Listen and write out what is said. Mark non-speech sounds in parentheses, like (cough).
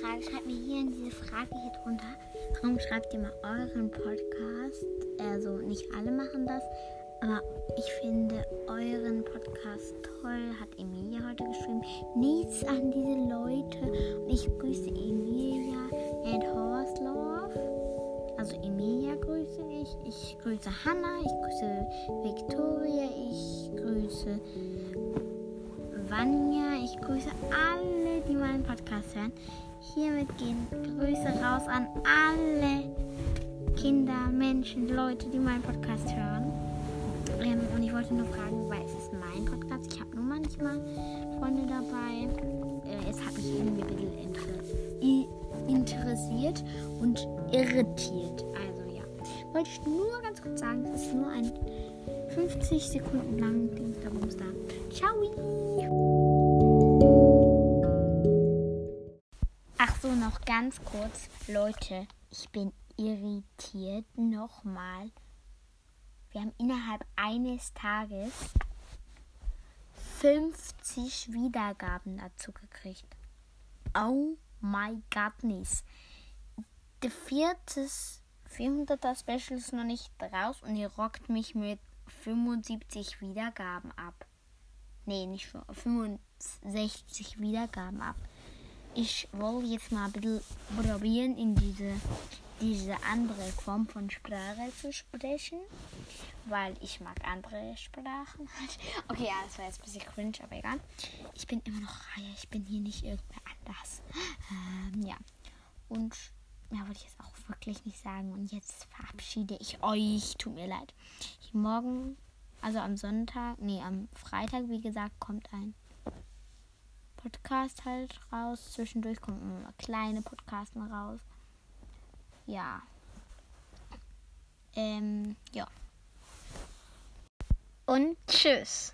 Frage. Schreibt mir hier in diese Frage hier drunter. Warum schreibt ihr mal euren Podcast? Also nicht alle machen das, aber ich finde euren Podcast toll, hat Emilia heute geschrieben. Nichts an diese Leute. Und ich grüße Emilia and Horslove. Also Emilia grüße ich. Ich grüße Hannah. Ich grüße Victoria. Ich grüße Vanya. Grüße alle, die meinen Podcast hören. Hiermit gehen Grüße raus an alle Kinder, Menschen, Leute, die meinen Podcast hören. Ähm, und ich wollte nur fragen, weil es ist mein Podcast. Ich habe nur manchmal Freunde dabei. Äh, es hat mich irgendwie ein bisschen inter interessiert und irritiert. Also ja. Wollte ich nur ganz kurz sagen, es ist nur ein 50 Sekunden lang Ding da da. Ciao! Noch ganz kurz. Leute, ich bin irritiert nochmal. Wir haben innerhalb eines Tages 50 Wiedergaben dazu gekriegt. Oh my godness. Der vierte 400er Special ist noch nicht raus und ihr rockt mich mit 75 Wiedergaben ab. Nee, nicht 65 Wiedergaben ab. Ich wollte jetzt mal ein bisschen probieren, in diese diese andere Form von Sprache zu sprechen, weil ich mag andere Sprachen. (laughs) okay, ja, das war jetzt ein bisschen cringe, aber egal. Ich bin immer noch Raya, ich bin hier nicht irgendwer anders. (gasps) Ähm, ja, und mehr wollte ich jetzt auch wirklich nicht sagen. Und jetzt verabschiede ich euch. Tut mir leid. Morgen, also am Sonntag, nee, am Freitag, wie gesagt, kommt ein Podcast halt raus. Zwischendurch kommen kleine Podcasten raus ja. Ähm, ja. Und tschüss.